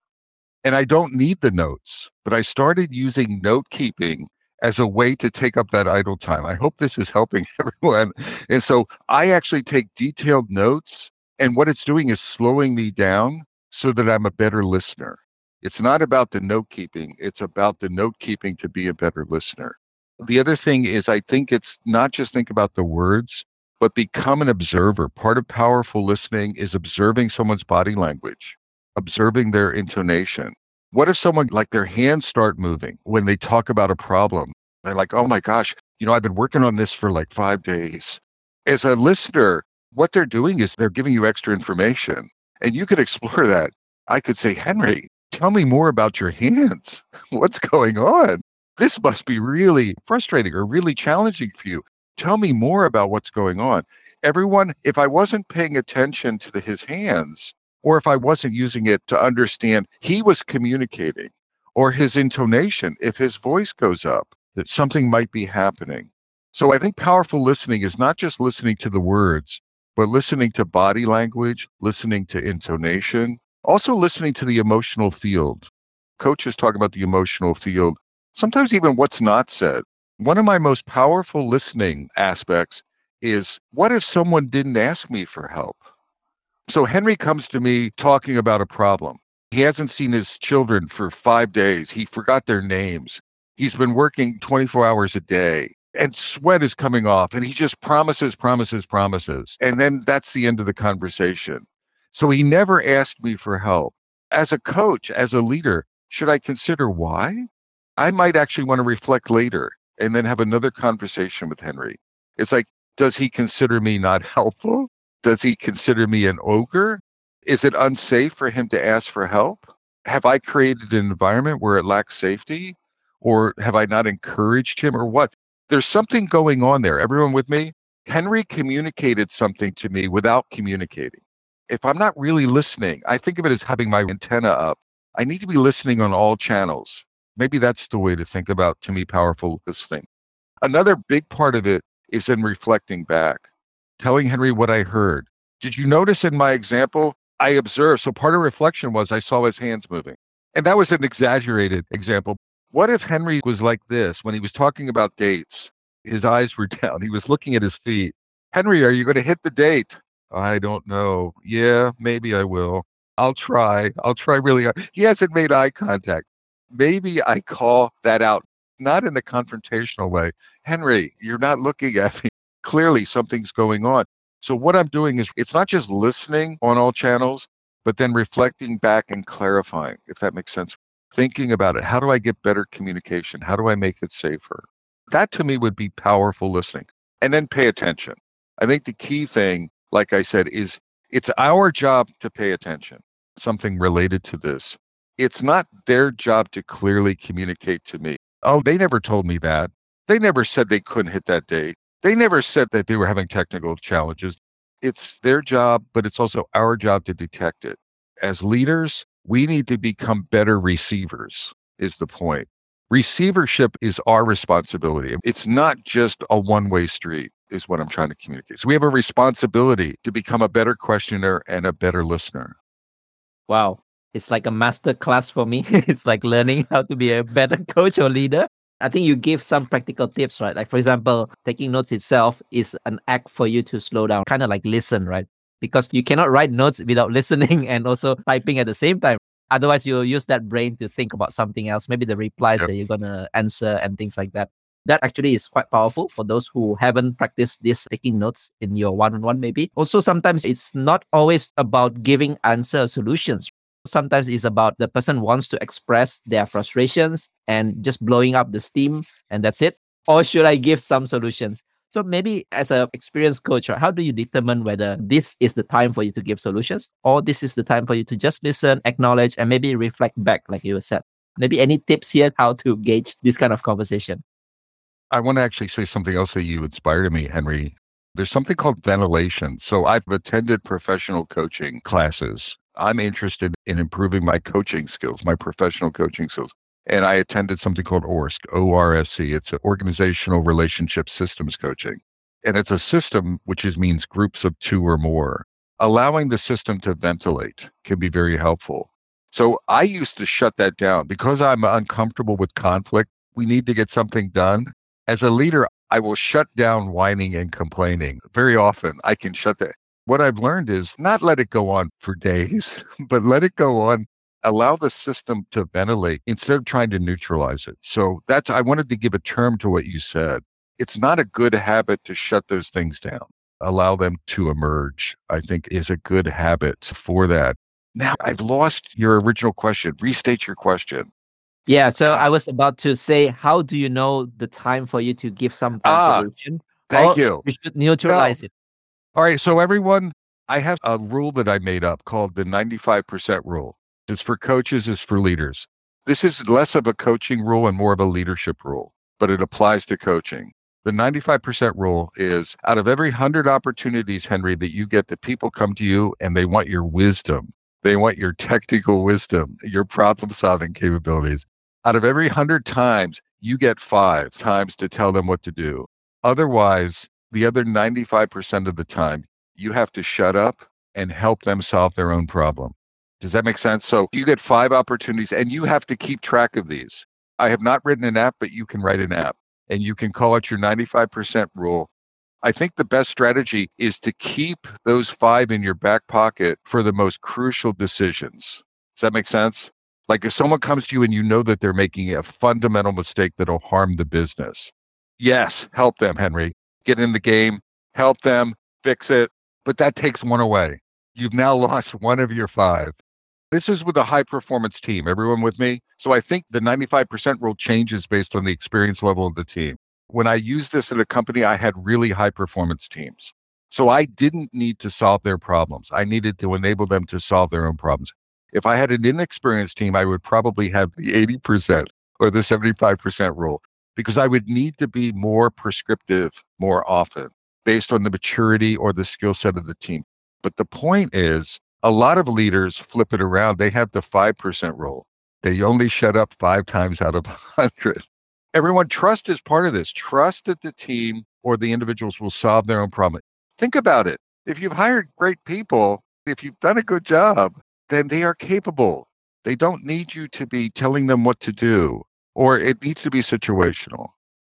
And I don't need the notes, but I started using note keeping as a way to take up that idle time. I hope this is helping everyone. And so I actually take detailed notes, and what it's doing is slowing me down so that I'm a better listener. It's not about the note keeping, it's about the note keeping to be a better listener. The other thing is, I think it's not just think about the words, but become an observer. Part of powerful listening is observing someone's body language, observing their intonation. What if someone like their hands start moving when they talk about a problem? They're like, oh my gosh, you know, I've been working on this for like five days. As a listener, what they're doing is they're giving you extra information and you could explore that. I could say, Henry, tell me more about your hands. What's going on? This must be really frustrating or really challenging for you. Tell me more about what's going on. Everyone, if I wasn't paying attention to the, his hands, or if I wasn't using it to understand he was communicating, or his intonation, if his voice goes up, that something might be happening. So I think powerful listening is not just listening to the words, but listening to body language, listening to intonation, also listening to the emotional field. Coaches talk about the emotional field, sometimes even what's not said. One of my most powerful listening aspects is what if someone didn't ask me for help? So Henry comes to me talking about a problem. He hasn't seen his children for five days. He forgot their names. He's been working 24 hours a day and sweat is coming off and he just promises, promises, promises. And then that's the end of the conversation. So he never asked me for help. As a coach, as a leader, should I consider why? I might actually want to reflect later and then have another conversation with Henry. It's like, does he consider me not helpful? Does he consider me an ogre? Is it unsafe for him to ask for help? Have I created an environment where it lacks safety? Or have I not encouraged him or what? There's something going on there. Everyone with me? Henry communicated something to me without communicating. If I'm not really listening, I think of it as having my antenna up. I need to be listening on all channels. Maybe that's the way to think about, to me, powerful listening. Another big part of it is in reflecting back, telling Henry what I heard. Did you notice in my example? I observed. So part of reflection was I saw his hands moving. And that was an exaggerated example. What if Henry was like this when he was talking about dates? His eyes were down. He was looking at his feet. Henry, are you going to hit the date? I don't know. Yeah, maybe I will. I'll try. I'll try really hard. He hasn't made eye contact maybe I call that out, not in a confrontational way. Henry, you're not looking at me. Clearly, something's going on. So, what I'm doing is it's not just listening on all channels, but then reflecting back and clarifying, if that makes sense. Thinking about it. How do I get better communication? How do I make it safer? That to me would be powerful listening. And then pay attention. I think the key thing, like I said, is it's our job to pay attention. Something related to this it's not their job to clearly communicate to me. Oh, they never told me that. They never said they couldn't hit that date. They never said that they were having technical challenges. It's their job, but it's also our job to detect it. As leaders, we need to become better receivers, is the point. Receivership is our responsibility. It's not just a one way street, is what I'm trying to communicate. So we have a responsibility to become a better questioner and a better listener. Wow it's like a master class for me. it's like learning how to be a better coach or leader. I think you give some practical tips, right? Like, for example, taking notes itself is an act for you to slow down, kind of like listen, right? Because you cannot write notes without listening and also typing at the same time. Otherwise, you'll use that brain to think about something else, maybe the replies yep. that you're going to answer and things like that. That actually is quite powerful for those who haven't practiced this taking notes in your one on one, maybe. Also, sometimes it's not always about giving answer solutions Sometimes it's about the person wants to express their frustrations and just blowing up the steam and that's it. Or should I give some solutions? So maybe as an experienced coach, how do you determine whether this is the time for you to give solutions or this is the time for you to just listen, acknowledge, and maybe reflect back, like you said? Maybe any tips here how to gauge this kind of conversation? I want to actually say something else that you inspired me, Henry. There's something called ventilation. So I've attended professional coaching classes I'm interested in improving my coaching skills, my professional coaching skills. And I attended something called ORSC, O-R-S-C. It's an organizational relationship systems coaching. And it's a system which is, means groups of two or more. Allowing the system to ventilate can be very helpful. So I used to shut that down because I'm uncomfortable with conflict. we need to get something done. As a leader, I will shut down whining and complaining. Very often, I can shut that. What I've learned is not let it go on for days, but let it go on. Allow the system to ventilate instead of trying to neutralize it. So that's, I wanted to give a term to what you said. It's not a good habit to shut those things down. Allow them to emerge, I think is a good habit for that. Now I've lost your original question. Restate your question. Yeah, so I was about to say, how do you know the time for you to give some Ah? Thank Or you. You should neutralize it. All right. So, everyone, I have a rule that I made up called the 95% rule. It's for coaches, it's for leaders. This is less of a coaching rule and more of a leadership rule, but it applies to coaching. The 95% rule is out of every 100 opportunities, Henry, that you get, that people come to you and they want your wisdom. They want your technical wisdom, your problem solving capabilities. Out of every 100 times, you get five times to tell them what to do. Otherwise, the other 95% of the time, you have to shut up and help them solve their own problem. Does that make sense? So you get five opportunities and you have to keep track of these. I have not written an app, but you can write an app and you can call it your 95% rule. I think the best strategy is to keep those five in your back pocket for the most crucial decisions. Does that make sense? Like if someone comes to you and you know that they're making a fundamental mistake that'll harm the business. Yes, help them, Henry. Get in the game, help them, fix it. But that takes one away. You've now lost one of your five. This is with a high performance team. Everyone with me? So I think the 95% rule changes based on the experience level of the team. When I used this at a company, I had really high performance teams. So I didn't need to solve their problems. I needed to enable them to solve their own problems. If I had an inexperienced team, I would probably have the 80% or the 75% rule because I would need to be more prescriptive more often based on the maturity or the skill set of the team. But the point is, a lot of leaders flip it around. They have the 5% rule. They only shut up five times out of 100. Everyone, trust is part of this. Trust that the team or the individuals will solve their own problem. Think about it. If you've hired great people, if you've done a good job, then they are capable. They don't need you to be telling them what to do, or it needs to be situational.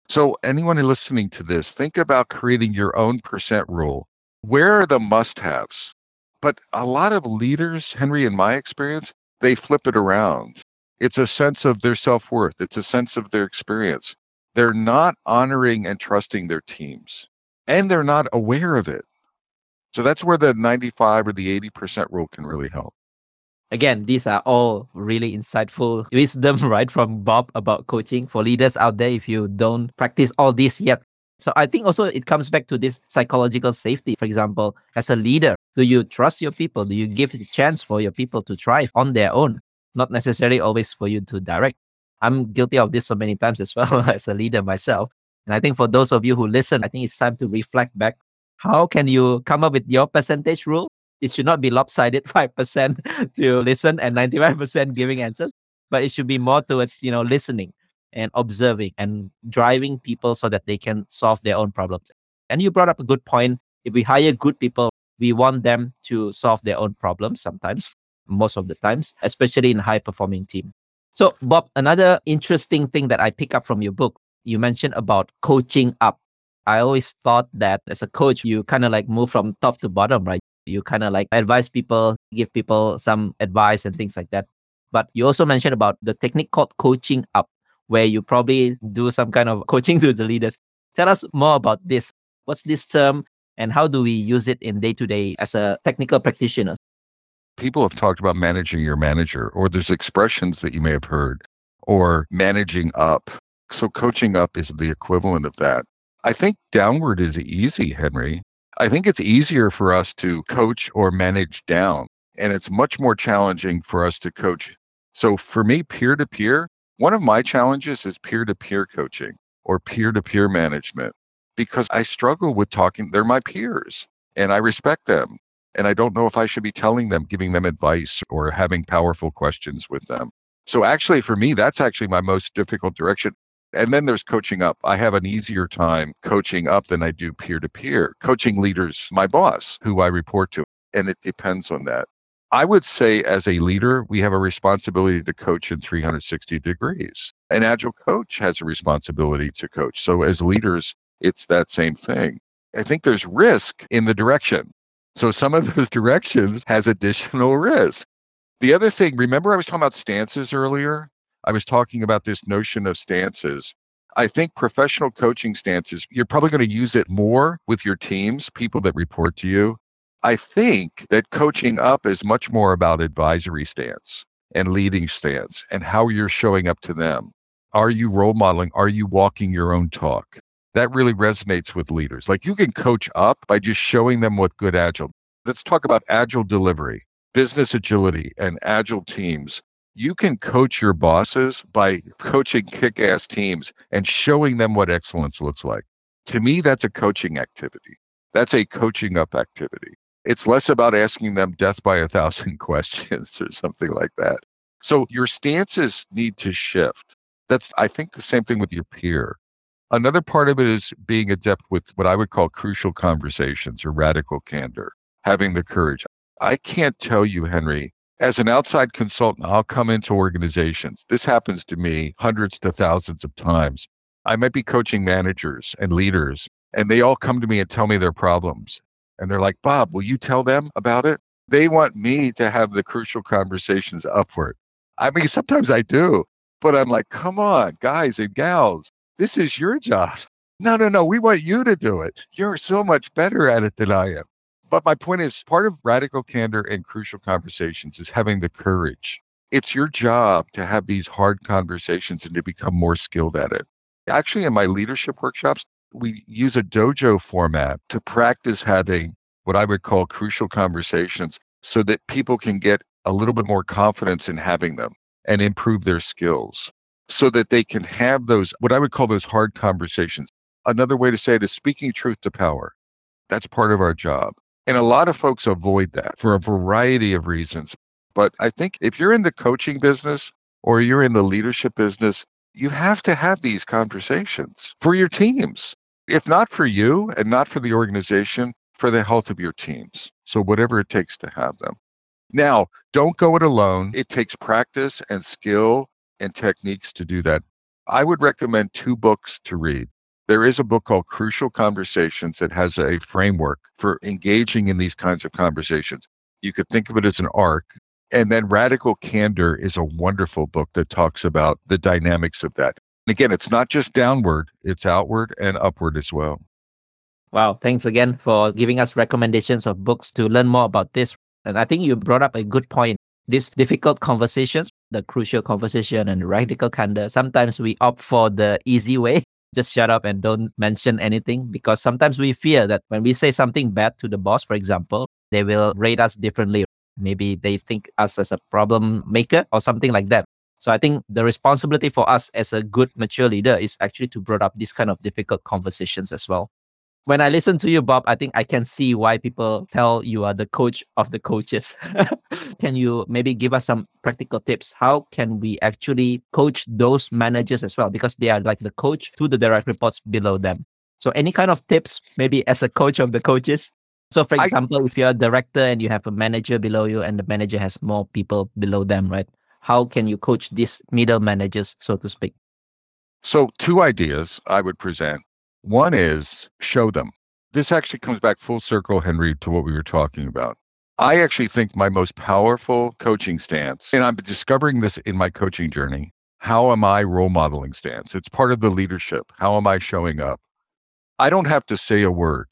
So, anyone listening to this, think about creating your own percent rule. Where are the must haves? But a lot of leaders, Henry, in my experience, they flip it around. It's a sense of their self worth, it's a sense of their experience. They're not honoring and trusting their teams, and they're not aware of it. So, that's where the 95 or the 80% rule can really help. Again, these are all really insightful wisdom, right, from Bob about coaching for leaders out there if you don't practice all this yet. So I think also it comes back to this psychological safety. For example, as a leader, do you trust your people? Do you give the chance for your people to thrive on their own? Not necessarily always for you to direct. I'm guilty of this so many times as well as a leader myself. And I think for those of you who listen, I think it's time to reflect back. How can you come up with your percentage rule? It should not be lopsided 5% to listen and 95% giving answers, but it should be more towards, you know, listening and observing and driving people so that they can solve their own problems. And you brought up a good point. If we hire good people, we want them to solve their own problems sometimes, most of the times, especially in high performing team. So, Bob, another interesting thing that I pick up from your book, you mentioned about coaching up. I always thought that as a coach, you kind of like move from top to bottom, right? You kind of like advise people, give people some advice and things like that. But you also mentioned about the technique called coaching up, where you probably do some kind of coaching to the leaders. Tell us more about this. What's this term and how do we use it in day to day as a technical practitioner? People have talked about managing your manager, or there's expressions that you may have heard, or managing up. So, coaching up is the equivalent of that. I think downward is easy, Henry. I think it's easier for us to coach or manage down, and it's much more challenging for us to coach. So, for me, peer to peer, one of my challenges is peer to peer coaching or peer to peer management because I struggle with talking. They're my peers and I respect them. And I don't know if I should be telling them, giving them advice or having powerful questions with them. So, actually, for me, that's actually my most difficult direction. And then there's coaching up. I have an easier time coaching up than I do peer to peer. Coaching leaders, my boss, who I report to. And it depends on that. I would say, as a leader, we have a responsibility to coach in 360 degrees. An agile coach has a responsibility to coach. So, as leaders, it's that same thing. I think there's risk in the direction. So, some of those directions has additional risk. The other thing, remember, I was talking about stances earlier? I was talking about this notion of stances. I think professional coaching stances, you're probably going to use it more with your teams, people that report to you. I think that coaching up is much more about advisory stance and leading stance and how you're showing up to them. Are you role modeling? Are you walking your own talk? That really resonates with leaders. Like you can coach up by just showing them what good agile. Let's talk about agile delivery, business agility, and agile teams. You can coach your bosses by coaching kick ass teams and showing them what excellence looks like. To me, that's a coaching activity. That's a coaching up activity. It's less about asking them death by a thousand questions or something like that. So your stances need to shift. That's, I think, the same thing with your peer. Another part of it is being adept with what I would call crucial conversations or radical candor, having the courage. I can't tell you, Henry, as an outside consultant, I'll come into organizations. This happens to me hundreds to thousands of times. I might be coaching managers and leaders, and they all come to me and tell me their problems. And they're like, Bob, will you tell them about it? They want me to have the crucial conversations upward. I mean, sometimes I do, but I'm like, come on, guys and gals, this is your job. No, no, no, we want you to do it. You're so much better at it than I am. But my point is part of radical candor and crucial conversations is having the courage. It's your job to have these hard conversations and to become more skilled at it. Actually, in my leadership workshops, we use a dojo format to practice having what I would call crucial conversations so that people can get a little bit more confidence in having them and improve their skills so that they can have those, what I would call those hard conversations. Another way to say it is speaking truth to power. That's part of our job. And a lot of folks avoid that for a variety of reasons. But I think if you're in the coaching business or you're in the leadership business, you have to have these conversations for your teams if not for you and not for the organization, for the health of your teams. So, whatever it takes to have them. Now, don't go it alone. It takes practice and skill and techniques to do that. I would recommend two books to read. There is a book called Crucial Conversations that has a framework for engaging in these kinds of conversations. You could think of it as an arc. And then Radical Candor is a wonderful book that talks about the dynamics of that. And again, it's not just downward, it's outward and upward as well. Wow. Thanks again for giving us recommendations of books to learn more about this. And I think you brought up a good point. These difficult conversations, the crucial conversation and radical candor, sometimes we opt for the easy way. Just shut up and don't mention anything because sometimes we fear that when we say something bad to the boss, for example, they will rate us differently. Maybe they think us as a problem maker or something like that. So I think the responsibility for us as a good mature leader is actually to bring up these kind of difficult conversations as well. When I listen to you, Bob, I think I can see why people tell you are the coach of the coaches. can you maybe give us some practical tips? How can we actually coach those managers as well? Because they are like the coach to the direct reports below them. So any kind of tips, maybe as a coach of the coaches? So, for example, I, if you're a director and you have a manager below you and the manager has more people below them, right? how can you coach these middle managers, so to speak? So, two ideas I would present. One is show them. This actually comes back full circle, Henry, to what we were talking about. I actually think my most powerful coaching stance, and I'm discovering this in my coaching journey. How am I role modeling stance? It's part of the leadership. How am I showing up? I don't have to say a word.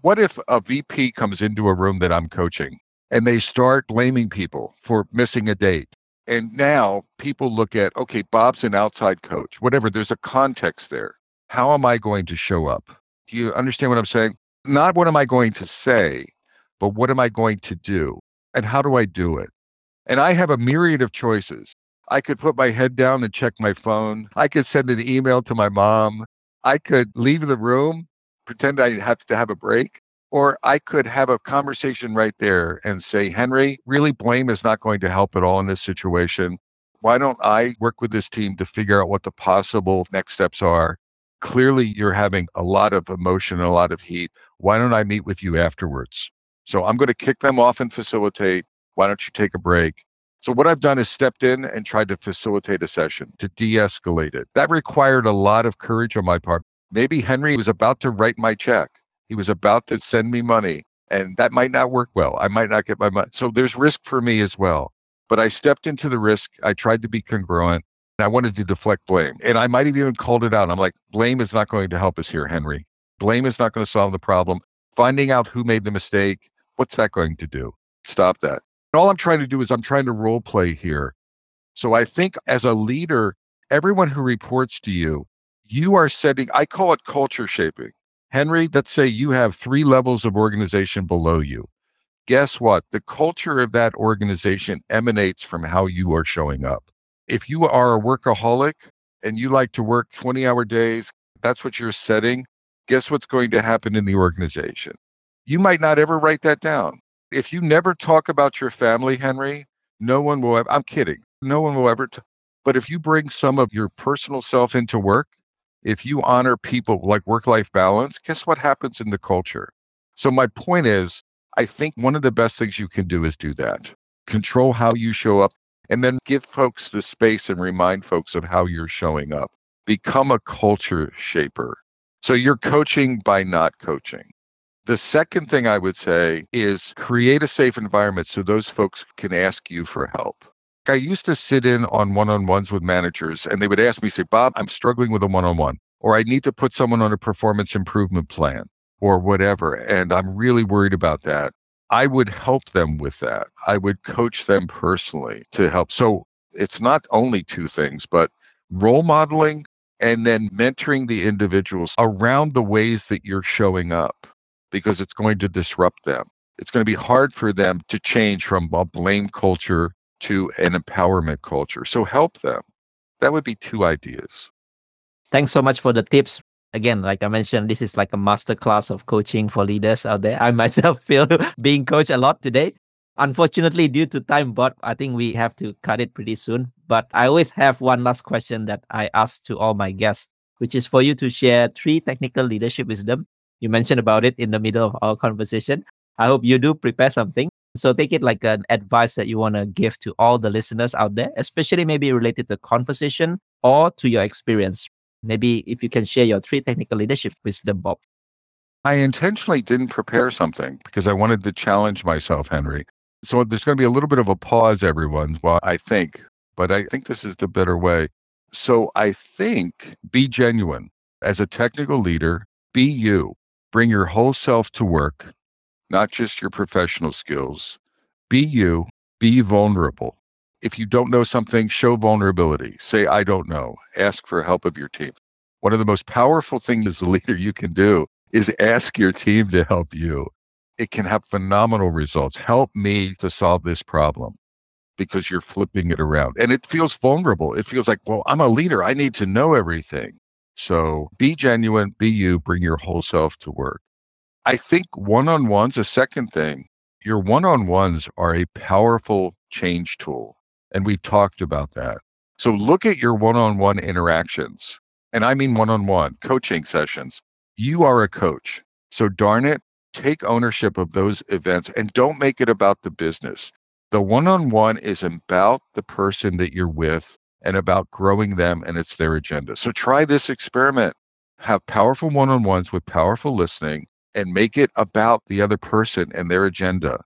What if a VP comes into a room that I'm coaching and they start blaming people for missing a date and now people look at, okay, Bob's an outside coach, whatever, there's a context there. How am I going to show up? Do you understand what I'm saying? Not what am I going to say, but what am I going to do? And how do I do it? And I have a myriad of choices. I could put my head down and check my phone. I could send an email to my mom. I could leave the room, pretend I have to have a break. Or I could have a conversation right there and say, Henry, really blame is not going to help at all in this situation. Why don't I work with this team to figure out what the possible next steps are? Clearly, you're having a lot of emotion a lot of heat. Why don't I meet with you afterwards? So I'm going to kick them off and facilitate. Why don't you take a break? So what I've done is stepped in and tried to facilitate a session to de-escalate it. That required a lot of courage on my part. Maybe Henry was about to write my check. He was about to send me money and that might not work well. I might not get my money. So there's risk for me as well. But I stepped into the risk. I tried to be congruent I wanted to deflect blame. And I might have even called it out. I'm like, blame is not going to help us here, Henry. Blame is not going to solve the problem. Finding out who made the mistake, what's that going to do? Stop that all I'm trying to do is I'm trying to role play here. So I think as a leader, everyone who reports to you, you are setting, I call it culture shaping. Henry, let's say you have three levels of organization below you. Guess what? The culture of that organization emanates from how you are showing up. If you are a workaholic and you like to work 20 hour days, that's what you're setting. Guess what's going to happen in the organization? You might not ever write that down if you never talk about your family, Henry, no one will ever, I'm kidding. No one will ever, t- but if you bring some of your personal self into work, if you honor people like work life balance, guess what happens in the culture? So, my point is, I think one of the best things you can do is do that. Control how you show up and then give folks the space and remind folks of how you're showing up. Become a culture shaper. So, you're coaching by not coaching. The second thing I would say is create a safe environment so those folks can ask you for help. I used to sit in on one on ones with managers and they would ask me, say, Bob, I'm struggling with a one on one, or I need to put someone on a performance improvement plan or whatever. And I'm really worried about that. I would help them with that. I would coach them personally to help. So it's not only two things, but role modeling and then mentoring the individuals around the ways that you're showing up because it's going to disrupt them. It's going to be hard for them to change from a blame culture to an empowerment culture. So help them. That would be two ideas. Thanks so much for the tips. Again, like I mentioned, this is like a master class of coaching for leaders out there. I myself feel being coached a lot today. Unfortunately, due to time, but I think we have to cut it pretty soon. But I always have one last question that I ask to all my guests, which is for you to share three technical leadership wisdom you mentioned about it in the middle of our conversation. I hope you do prepare something. So take it like an advice that you want to give to all the listeners out there, especially maybe related to conversation or to your experience. Maybe if you can share your three technical leadership wisdom, Bob. I intentionally didn't prepare something because I wanted to challenge myself, Henry. So there's going to be a little bit of a pause, everyone, while I think, but I think this is the better way. So I think be genuine. As a technical leader, be you. Bring your whole self to work, not just your professional skills. Be you, be vulnerable. If you don't know something, show vulnerability. Say, I don't know. Ask for help of your team. One of the most powerful things as a leader you can do is ask your team to help you. It can have phenomenal results. Help me to solve this problem because you're flipping it around. And it feels vulnerable. It feels like, well, I'm a leader. I need to know everything. So be genuine, be you, bring your whole self to work. I think one on ones, a second thing, your one on ones are a powerful change tool. And we talked about that. So look at your one on one interactions. And I mean one on one coaching sessions. You are a coach. So darn it, take ownership of those events and don't make it about the business. The one on one is about the person that you're with and about growing them and it's their agenda. So try this experiment. Have powerful one on ones with powerful listening and make it about the other person and their agenda.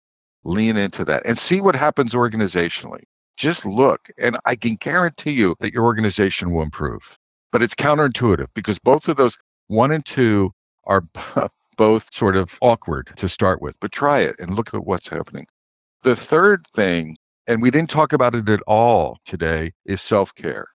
Lean into that and see what happens organizationally. Just look, and I can guarantee you that your organization will improve. But it's counterintuitive because both of those, one and two, are both sort of awkward to start with. But try it and look at what's happening. The third thing and we didn't talk about it at all today, is self care.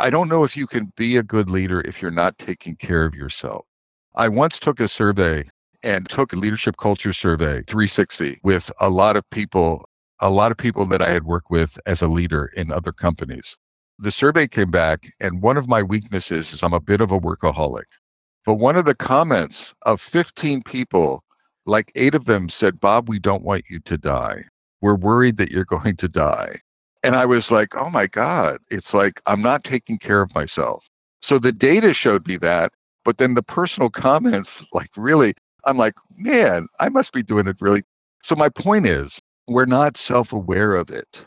I don't know if you can be a good leader if you're not taking care of yourself. I once took a survey and took a leadership culture survey 360 with a lot of people, a lot of people that I had worked with as a leader in other companies. The survey came back, and one of my weaknesses is I'm a bit of a workaholic. But one of the comments of 15 people, like eight of them said, Bob, we don't want you to die we're worried that you're going to die. And I was like, oh my God, it's like I'm not taking care of myself. So the data showed me that. But then the personal comments, like really, I'm like, man, I must be doing it really. So my point is, we're not self aware of it,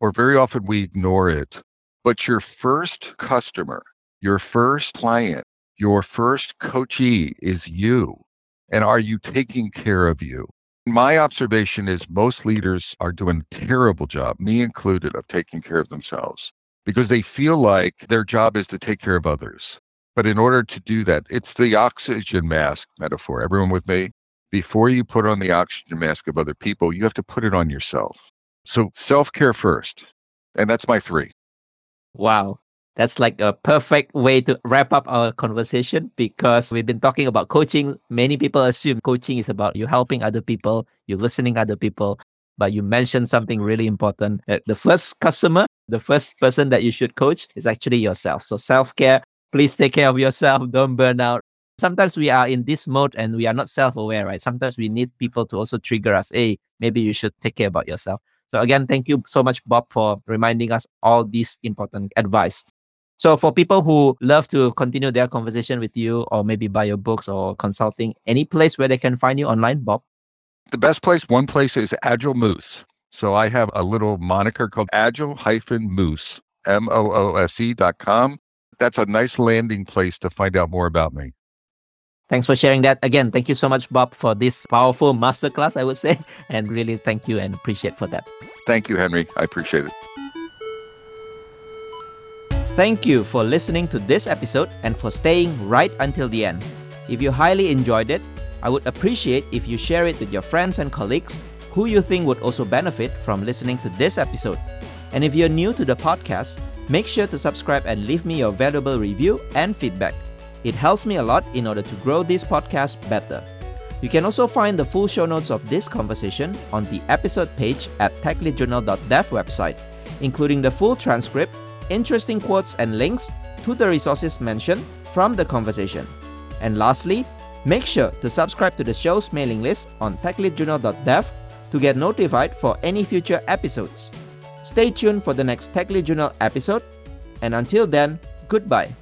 or very often we ignore it. But your first customer, your first client, your first coachee is you. And are you taking care of you? My observation is most leaders are doing a terrible job, me included, of taking care of themselves because they feel like their job is to take care of others. But in order to do that, it's the oxygen mask metaphor. Everyone with me? Before you put on the oxygen mask of other people, you have to put it on yourself. So self care first. And that's my three. Wow. That's like a perfect way to wrap up our conversation because we've been talking about coaching. Many people assume coaching is about you helping other people, you listening to other people, but you mentioned something really important that the first customer, the first person that you should coach is actually yourself. So self-care, please take care of yourself, don't burn out. Sometimes we are in this mode and we are not self-aware, right? Sometimes we need people to also trigger us, hey, maybe you should take care about yourself. So again, thank you so much, Bob, for reminding us all these important advice. So for people who love to continue their conversation with you or maybe buy your books or consulting, any place where they can find you online, Bob? The best place, one place is Agile Moose. So I have a little moniker called Agile hyphen Moose, M O O S E dot com. That's a nice landing place to find out more about me. Thanks for sharing that. Again, thank you so much, Bob, for this powerful masterclass, I would say. And really thank you and appreciate for that. Thank you, Henry. I appreciate it. Thank you for listening to this episode and for staying right until the end. If you highly enjoyed it, I would appreciate if you share it with your friends and colleagues who you think would also benefit from listening to this episode. And if you're new to the podcast, make sure to subscribe and leave me your valuable review and feedback. It helps me a lot in order to grow this podcast better. You can also find the full show notes of this conversation on the episode page at techleadjournal.dev website, including the full transcript interesting quotes and links to the resources mentioned from the conversation. And lastly, make sure to subscribe to the show's mailing list on techleadjournal.dev to get notified for any future episodes. Stay tuned for the next Tech Lead Journal episode, and until then, goodbye.